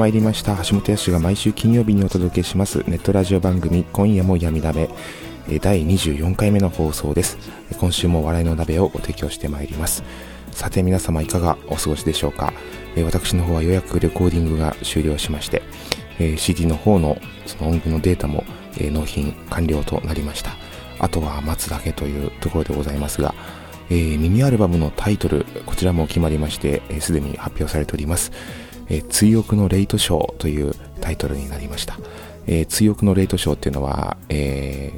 まいりました。橋本康が毎週金曜日にお届けします。ネットラジオ番組今夜も闇鍋。え第24回目の放送です。今週も笑いの鍋をご提供してまいります。さて皆様いかがお過ごしでしょうか、私の方はようやくレコーディングが終了しまして、CD の方のその音源のデータも、納品完了となりました。あとは待つだけというところでございますが、えーミニアルバムのタイトルこちらも決まりましてえーで、に発表されております。え追憶のレイトショーというタイトルになりました。え追憶のレイトショーっていうのは、え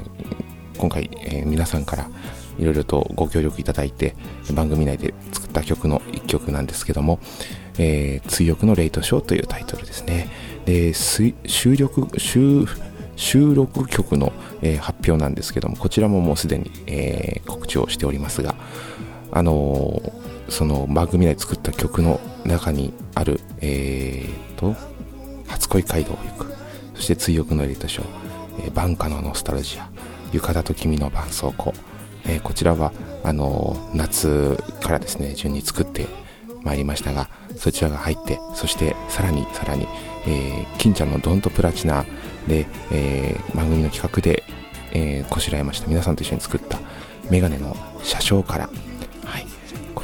今回、え皆さんからいろいろとご協力いただいて番組内で作った曲の一曲なんですけども、えー追憶のレイトショーというタイトルですね。で、収録、収収録曲の、えー発表なんですけども、こちらももうすでに、えー告知をしておりますが、あのーその番組内で作った曲の中にある、えーと、初恋街道を行く、そして追憶のエリートショー、えーバンカのノスタルジア、浴衣と君の絆創膏、えーこちらは、あのー夏からですね、順に作ってまいりましたが、そちらが入って、そしてさらにさらに、えー金ちゃんのドンとプラチナで、えー番組の企画で、えーこしらえました。皆さんと一緒に作ったメガネの車掌から、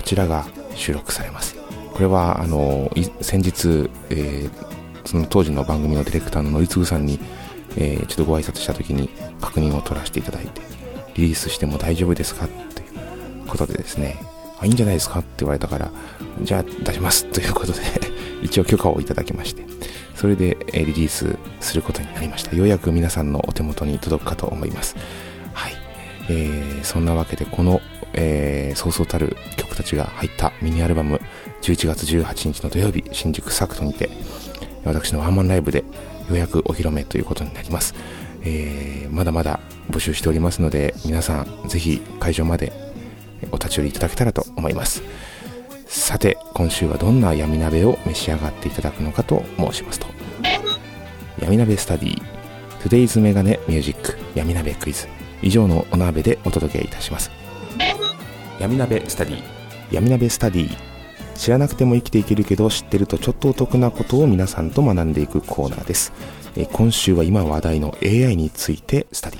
ちらが収録されます。これは、あの、先日、えーその当時の番組のディレクターののりつぐさんに、えーちょっとご挨拶した時に確認を取らせていただいて、リリースしても大丈夫ですかということでですね、あ、いいんじゃないですかって言われたから、じゃあ出しますということで、一応許可をいただきまして、それで、えリリースすることになりました。ようやく皆さんのお手元に届くかと思います。はい。えーそんなわけで、この、えそうそうたる曲たちが入ったミニアルバム、11月18日の土曜日、新宿サクトにて、私のワンマンライブでようやくお披露目ということになります。えーまだまだ募集しておりますので、皆さんぜひ会場までお立ち寄りいただけたらと思います。さて、今週はどんな闇鍋を召し上がっていただくのかと申しますと、闇鍋スタディ、Today's メガネミュージック闇鍋クイズ、以上のお鍋でお届けいたします。闇鍋スタディ、闇鍋スタディ、知らなくても生きていけるけど知ってるとちょっとお得なことを皆さんと学んでいくコーナーです。今週は今話題の AI についてスタデ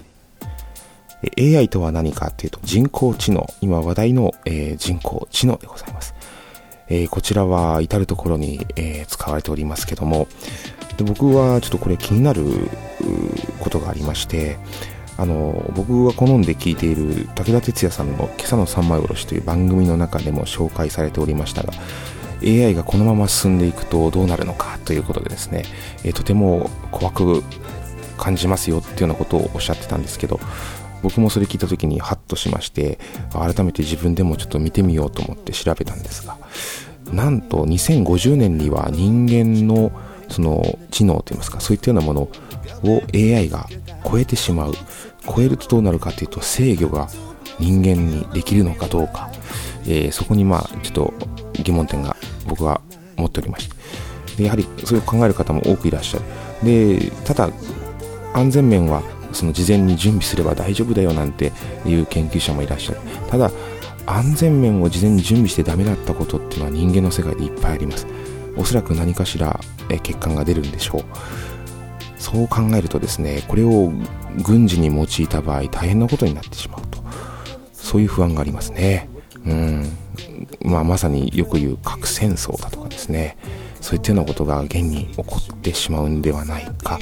ィ。AI とは何かというと人工知能、今話題の、え人工知能でございます。えこちらは至るところに、え使われておりますけども、で僕はちょっとこれ気になることがありまして、あの僕が好んで聞いている武田鉄矢さんの「今朝の三枚おろし」という番組の中でも紹介されておりましたが AI がこのまま進んでいくとどうなるのかということでですね、えとても怖く感じますよっていうようなことをおっしゃってたんですけど僕もそれ聞いた時にハッとしまして改めて自分でもちょっと見てみようと思って調べたんですがなんと2050年には人間のその知能といいますかそういったようなものを AI が超えてしまう超えるとどうなるかというと制御が人間にできるのかどうか、えーそこにまあちょっと疑問点が僕は持っておりまして。やはりそれを考える方も多くいらっしゃる。でただ安全面はその事前に準備すれば大丈夫だよなんていう研究者もいらっしゃる。ただ安全面を事前に準備してダメだったことっていうのは人間の世界でいっぱいあります。おそらく何かしら欠陥が出るんでしょう。そう考えるとですねこれを軍事に用いた場合大変なことになってしまうとそういう不安がありますね。うん。まあ、まさによく言う核戦争だとかですね。そういったようなことが現に起こってしまうんではないか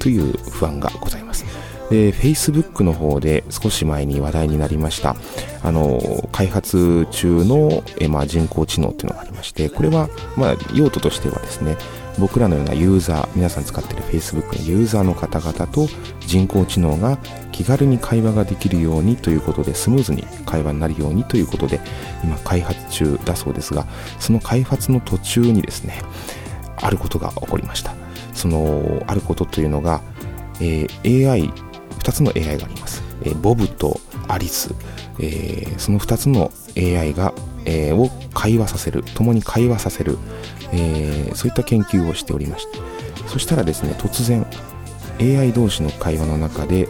という不安がございます。で、Facebook の方で少し前に話題になりました、あの、開発中の、えまあ、人工知能っていうのがありまして、これは、まあ、用途としてはですね、僕らのようなユーザー、皆さん使っている Facebook のユーザーの方々と人工知能が気軽に会話ができるようにということで、スムーズに会話になるようにということで、今開発中だそうですが、その開発の途中にですね、あることが起こりました。その、あることというのが、えー、AI 2つの AI があります。えー、ボブとアリス、えー、その2つの AI が、えー、を会話させる、共に会話させる、えそういった研究をしておりまして、そしたらですね、突然、AI 同士の会話の中で、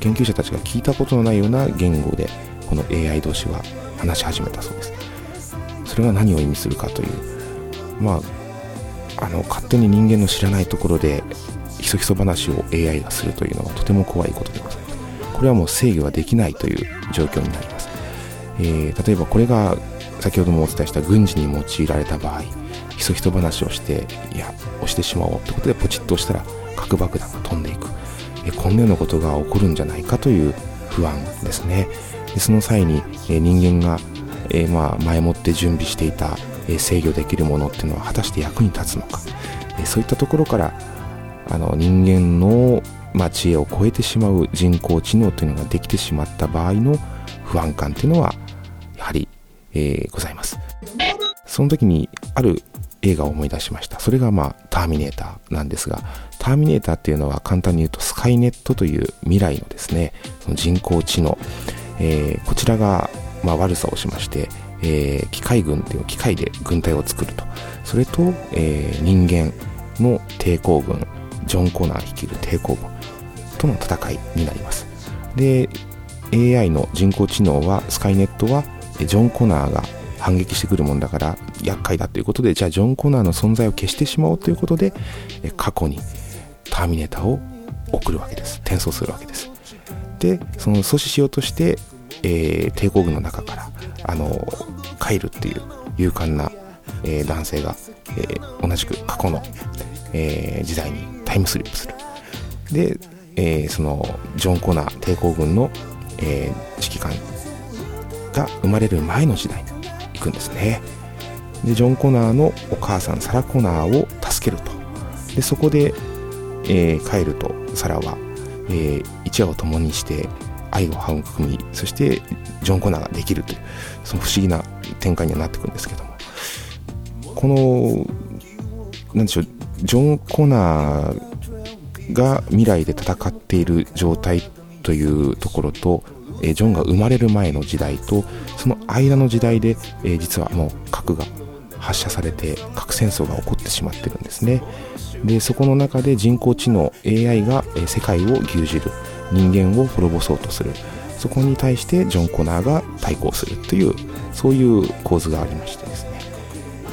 研究者たちが聞いたことのないような言語で、この AI 同士は話し始めたそうです。それが何を意味するかという、まあ、あの、勝手に人間の知らないところでひそひそ話を AI がするというのはとても怖いことでございます。これはもう制御はできないという状況になります。えー、例えばこれが先ほどもお伝えした軍事に用いられた場合、ひそひそ話をして、いや、押してしまおうってことでポチッと押したら核爆弾が飛んでいく。えこんなようなことが起こるんじゃないかという不安ですね。でその際に、え人間が、えまあ、前もって準備していた、え制御できるものっていうのは果たして役に立つのか、えそういったところからあの人間の、まあ、知恵を超えてしまう人工知能というのができてしまった場合の不安感というのはやはり、えー、ございますその時にある映画を思い出しました。それがまあターミネーターなんですがターミネーターっていうのは簡単に言うとスカイネットという未来のですねその人工知能、えー、こちらがまあ悪さをしましてえー、機械軍っていう機械で軍隊を作ると。それと、えー、人間の抵抗軍ジョン・コナー率いる抵抗軍との戦いになります。で AI の人工知能はスカイネットはジョン・コナーが反撃してくるもんだから厄介だということでじゃあジョン・コナーの存在を消してしまおうということで過去にターミネーターを送るわけです。転送するわけです。でその阻止しようとして、えー、抵抗軍の中からあのカイルっていう勇敢な、えー、男性が、えー、同じく過去の、え時代にタイムスリップする。で、え、そのジョン・コナー抵抗軍の、え、指揮官が生まれる前の時代。に行くんですね。で、ジョン・コナーのお母さんサラ・コナーを助けると。で、そこで、えー、カエルとサラは、えー、一夜を共にして愛を育み、そしてジョン・コナーができるという、その不思議な展開にはなってくるんですけども、この、なんでしょう、ジョン・コナーが未来で戦っている状態というところと、えジョンが生まれる前の時代とその間の時代で、え実はもう核が発射されて核戦争が起こってしまってるんですね。でそこの中で人工知能 AI が、世界を牛耳る人間を滅ぼそうとする。そこに対してジョン・コナーが対抗するというそういう構図がありましてですね。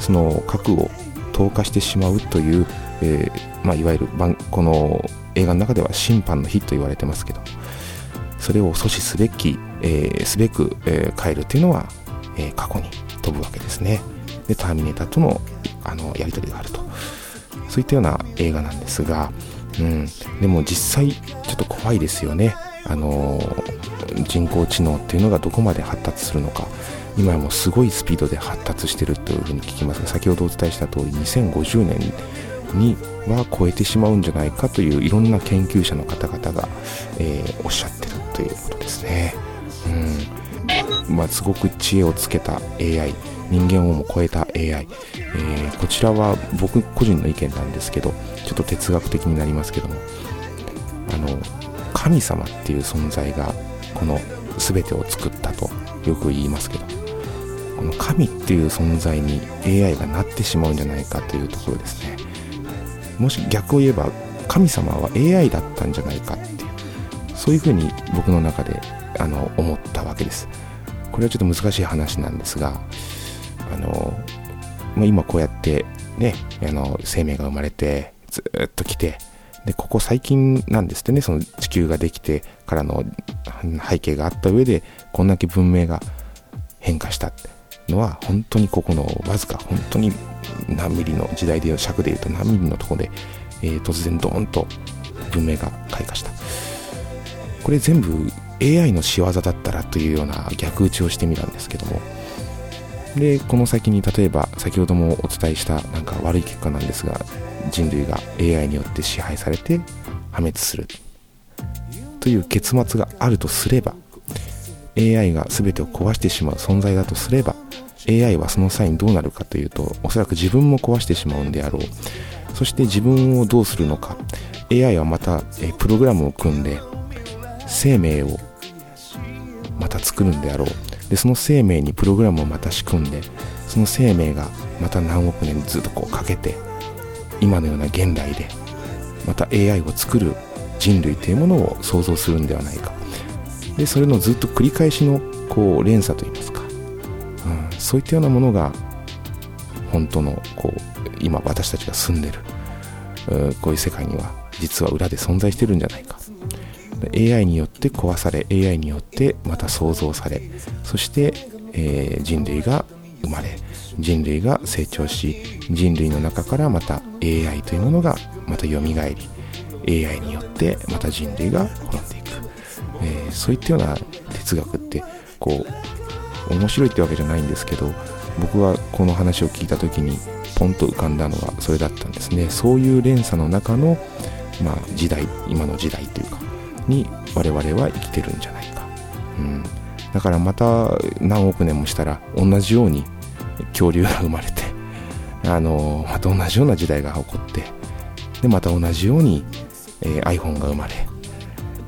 その核を投下してしまうという、えー、まあ、いわゆるこの映画の中では審判の日と言われてますけどそれを阻止すべき、えー、すべく、えー、変えるというのは、え過去に飛ぶわけですね。でターミネーターとのあのやり取りがあると。そういったような映画なんですが、うん、でも実際ちょっと怖いですよね。あの人工知能っていうのがどこまで発達するのか。今もすごいスピードで発達してるというふうに聞きますが先ほどお伝えした通り2050年には超えてしまうんじゃないかといういろんな研究者の方々が、えー、おっしゃってるということですね。うん。まあ、すごく知恵をつけた AI 人間をも超えた AI、えー、こちらは僕個人の意見なんですけどちょっと哲学的になりますけども。あの神様っていう存在がこの全てを作ったとよく言いますけど。この神っていう存在に AI がなってしまうんじゃないかというところですね。もし逆を言えば神様は AI だったんじゃないかっていう。そういうふうに僕の中であの思ったわけです。これはちょっと難しい話なんですがあの、まあ、今こうやってねあの生命が生まれてずっと来てでここ最近なんですってねその地球ができてからの背景があった上でこんだけ文明が変化した。のは本当にここのわずか本当に何ミリの時代で尺でいうと何ミリのとこで、えー、突然ドーンと文明が開花した。これ全部 AI の仕業だったらというような逆打ちをしてみたんですけども。でこの先に例えば先ほどもお伝えしたなんか悪い結果なんですが人類が AI によって支配されて破滅する。という結末があるとすれば AI が全てを壊してしまう存在だとすれば AI はその際にどうなるかというとおそらく自分も壊してしまうんであろう。そして自分をどうするのか。AI はまたえプログラムを組んで生命をまた作るんであろう。でその生命にプログラムをまた仕組んでその生命がまた何億年ずっとこうかけて今のような現代でまた AI を作る人類というものを想像するんではないか。でそれのずっと繰り返しのこう連鎖といいますか、うん、そういったようなものが本当のこう今私たちが住んでるこういう世界には実は裏で存在してるんじゃないか。AI によって壊され AI によってまた創造されそして、えー、人類が生まれ人類が成長し人類の中からまた AI というものがまた蘇り AI によってまた人類が滅んでいく、えー、そういったような哲学ってこう面白いってわけじゃないんですけど僕はこの話を聞いた時にポンと浮かんだのはそれだったんですね。そういう連鎖の中の、まあ、時代今の時代というかに我々は生きてるんじゃないか、うん、だからまた何億年もしたら同じように恐竜が生まれて あのまた同じような時代が起こってでまた同じように、えー、iPhone が生まれ、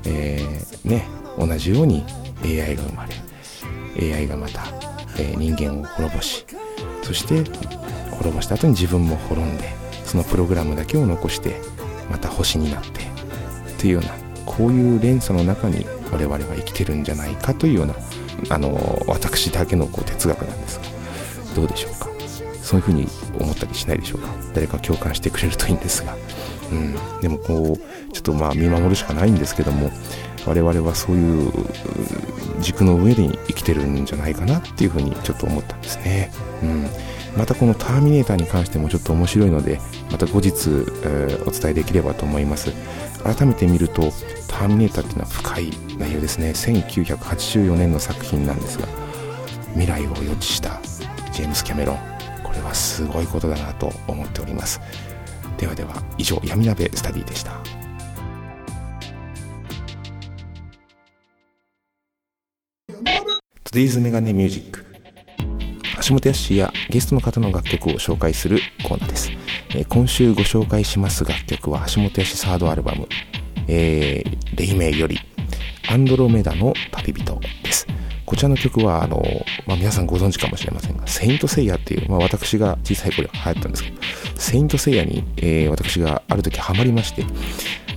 えー、ね、同じように AI が生まれ AI がまた、えー、人間を滅ぼしそして滅ぼした後に自分も滅んでそのプログラムだけを残してまた星になってというようなこういう連鎖の中に我々は生きてるんじゃないかというようなあの私だけのこう哲学なんですがどうでしょうか？そういうふうに思ったりしないでしょうか？誰か共感してくれるといいんですが、うん、でもこうちょっとまあ見守るしかないんですけども我々はそういう軸の上に生きてるんじゃないかなっていうふうにちょっと思ったんですね。うん。またこのターミネーターに関してもちょっと面白いので、また後日、えー、お伝えできればと思います。改めて見ると、ターミネーターっていうのは深い内容ですね。1984年の作品なんですが、未来を予知したジェームス・キャメロン。これはすごいことだなと思っております。ではでは、以上、闇鍋スタディでした。Today's メガネミュージック橋本康やゲストの方の楽曲を紹介するコーナーです。今週ご紹介します楽曲は橋本康サードアルバム、えー、レイメイよりアンドロメダの旅人です。こちらの曲は、あの、まあ、皆さんご存知かもしれませんが、セイントセイヤっていう、まあ、私が小さい頃流行ったんですけど、セイントセイヤに、えー、私がある時ハマりまして、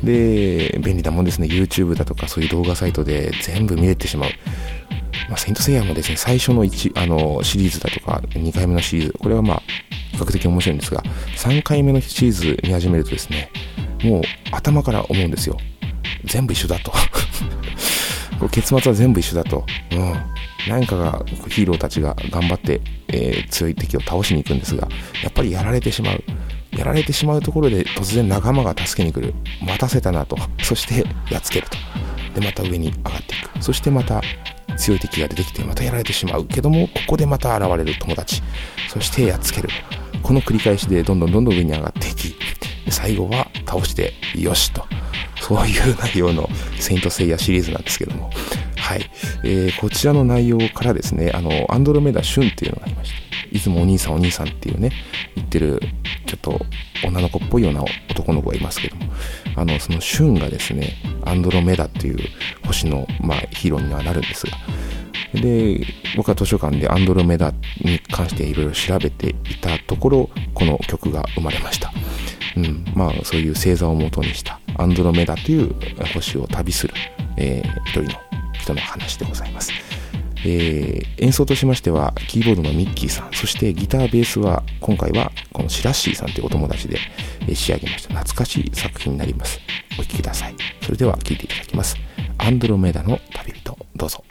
で、便利なもんですね、YouTube だとかそういう動画サイトで全部見れてしまう。まあ、セイントセイヤもですね、最初の1、あの、シリーズだとか、2回目のシリーズ、これはまあ、比較的面白いんですが、3回目のシーズン見始めるとですね、もう頭から思うんですよ。全部一緒だと。結末は全部一緒だと。うん。何かが、ヒーローたちが頑張って、えー、強い敵を倒しに行くんですが、やっぱりやられてしまう。やられてしまうところで突然仲間が助けに来る。待たせたなと。そしてやっつけると。で、また上に上がっていく。そしてまた強い敵が出てきてまたやられてしまうけどもここでまた現れる友達そしてやっつける。この繰り返しでどんどんどんどん上に上がっていき最後は倒してよしと。そういう内容のセイントセイヤシリーズなんですけども。はい、えー、こちらの内容からですねあのアンドロメダ・シュンっていうのがありましていつもお兄さんお兄さんっていうね言ってるちょっと女の子っぽいような男の子がいますけども。あのそのシュンがですねアンドロメダっていう星の、まあ、ヒーローにはなるんですが。で僕は図書館でアンドロメダに関していろいろ調べていたところこの曲が生まれました、うん、まあそういう星座を元にしたアンドロメダという星を旅する、えー、一人の人の話でございます。えー、演奏としましてはキーボードのミッキーさんそしてギターベースは今回はこのシラッシーさんというお友達で仕上げました懐かしい作品になります。お聴きください。それでは聴いていただきます。アンドロメダの旅人どうぞ。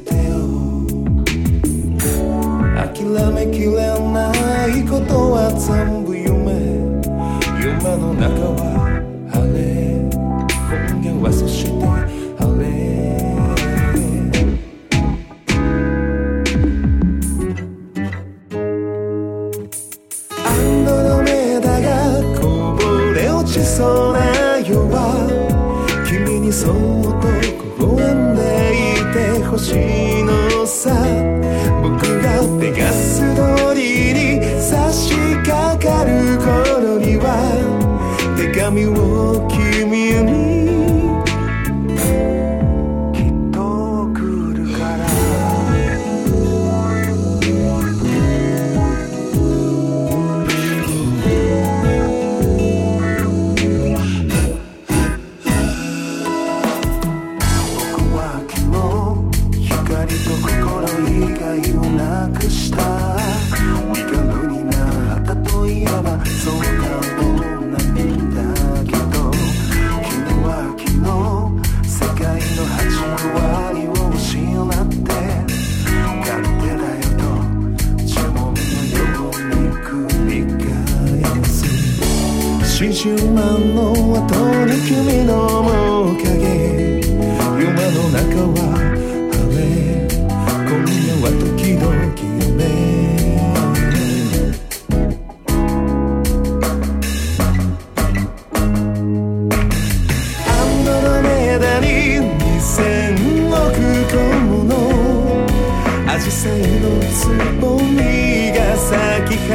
てよ。諦めきれないことは全部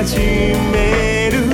始める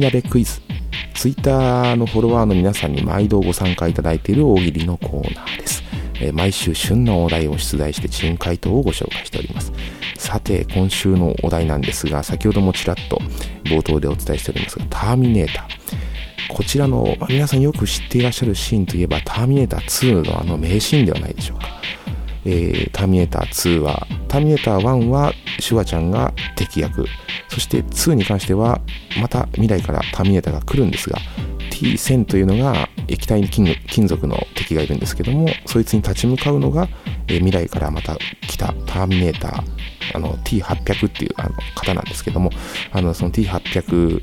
鍋クイズ。ツイッターのフォロワーの皆さんに毎度ご参加いただいている大喜利のコーナーです、えー毎週旬のお題を出題して珍回答をご紹介しております。さて今週のお題なんですが先ほどもちらっと冒頭でお伝えしておりますがターミネーター。こちらの、まあ皆さんよく知っていらっしゃるシーンといえばターミネーター2のあの名シーンではないでしょうか。えーターミネーター2は、ターミネーター1はシュワちゃんが敵役、そして2に関しては、また未来からターミネーターが来るんですが、T1000 というのが液体金金属の敵がいるんですけども、そいつに立ち向かうのが、えー未来からまた来たターミネーター、あの T800 っていうあの方なんですけども、あのその T800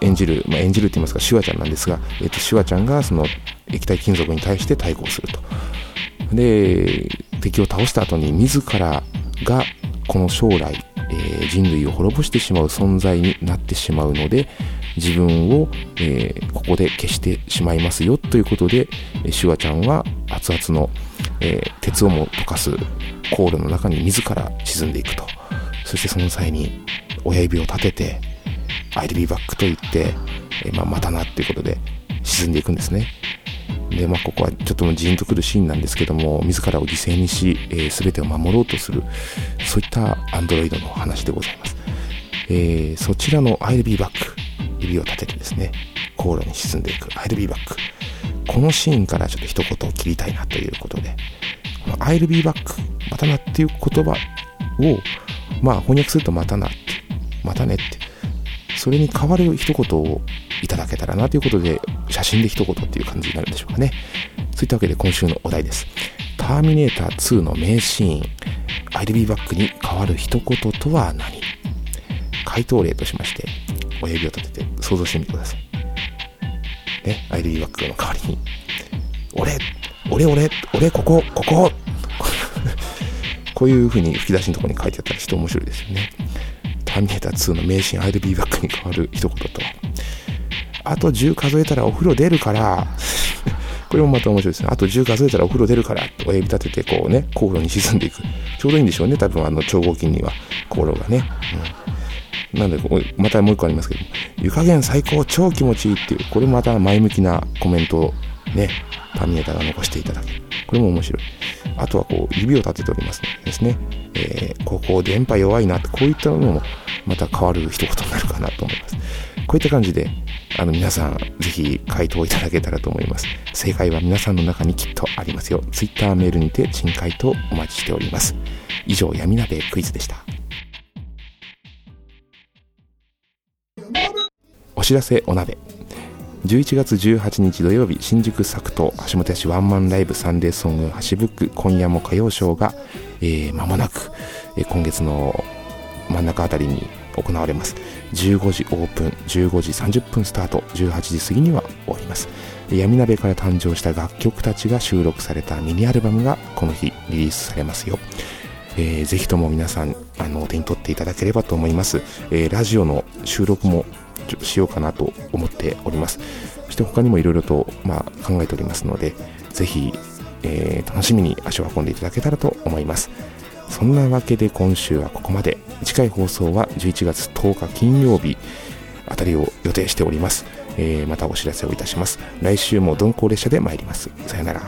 演じる、まあ、演じるって言いますか、シュワちゃんなんですが、えっとシュワちゃんがその液体金属に対して対抗すると。で敵を倒した後に自らがこの将来、えー人類を滅ぼしてしまう存在になってしまうので自分を、えーここで消してしまいますよということでシュワちゃんは熱々の、えー鉄をも溶かす航路の中に自ら沈んでいくと。そしてその際に親指を立てて「I'll be back」と言って、えーまあ、またなっていうことで沈んでいくんですね。で、まあ、ここはちょっともうジーンとくるシーンなんですけども、自らを犠牲にし、えー全てを守ろうとする、そういったアンドロイドの話でございます。えーそちらの I'll be back、指を立ててですね、航路に沈んでいく I'll be back。このシーンからちょっと一言を切りたいなということで、この I'll be back、またなっていう言葉を、まあ翻訳するとまたなって、またねって、それに代わる一言をいただけたらなということで、写真で一言っていう感じになるんでしょうかね。そういったわけで今週のお題です。ターミネーター2の名シーン、I'll be back に代わる一言とは何？回答例としまして、親指を立てて想像してみてください。ね、I'll be back の代わりに、俺、俺、俺、俺、ここ、ここ こういう風に吹き出しのところに書いてあったらちょっと面白いですよね。ターミネーター2の名シーン I'll be back に変わる一言と。あと10数えたらお風呂出るから、これもまた面白いですね。あと10数えたらお風呂出るから、と親指立ててこうね、航路に沈んでいく。ちょうどいいんでしょうね、多分あの超合金には、航路がね。うん、なんで、またもう一個ありますけど、湯加減最高、超気持ちいいっていう、これまた前向きなコメントをね、ターミネーターが残していただける。これも面白い。あとはこう、指を立てておりますのですね、えーここ電波弱いなって、こういったのもまた変わる一言になるかなと思います。こういった感じで、あの皆さん、ぜひ回答いただけたらと思います。正解は皆さんの中にきっとありますよ。Twitter メールにて珍回答お待ちしております。以上、闇鍋クイズでした。お知らせお鍋。11月18日土曜日、新宿作東橋本屋市ワンマンライブサンデーソング橋ブック今夜も歌謡ショーが、えー間もなく、えー今月の真ん中あたりに行われます。15時オープン、15時30分スタート、18時過ぎには終わります。闇鍋から誕生した楽曲たちが収録されたミニアルバムがこの日リリースされますよ。えーぜひとも皆さんあのお手に取っていただければと思います、えーラジオの収録もちょっとしようかなと思っております。そして他にもいろいろと、まあ、考えておりますのでぜひ、えー楽しみに足を運んでいただけたらと思います。そんなわけで今週はここまで。次回放送は11月10日金曜日あたりを予定しております、えーまたお知らせをいたします。来週も鈍行列車で参ります。さよなら。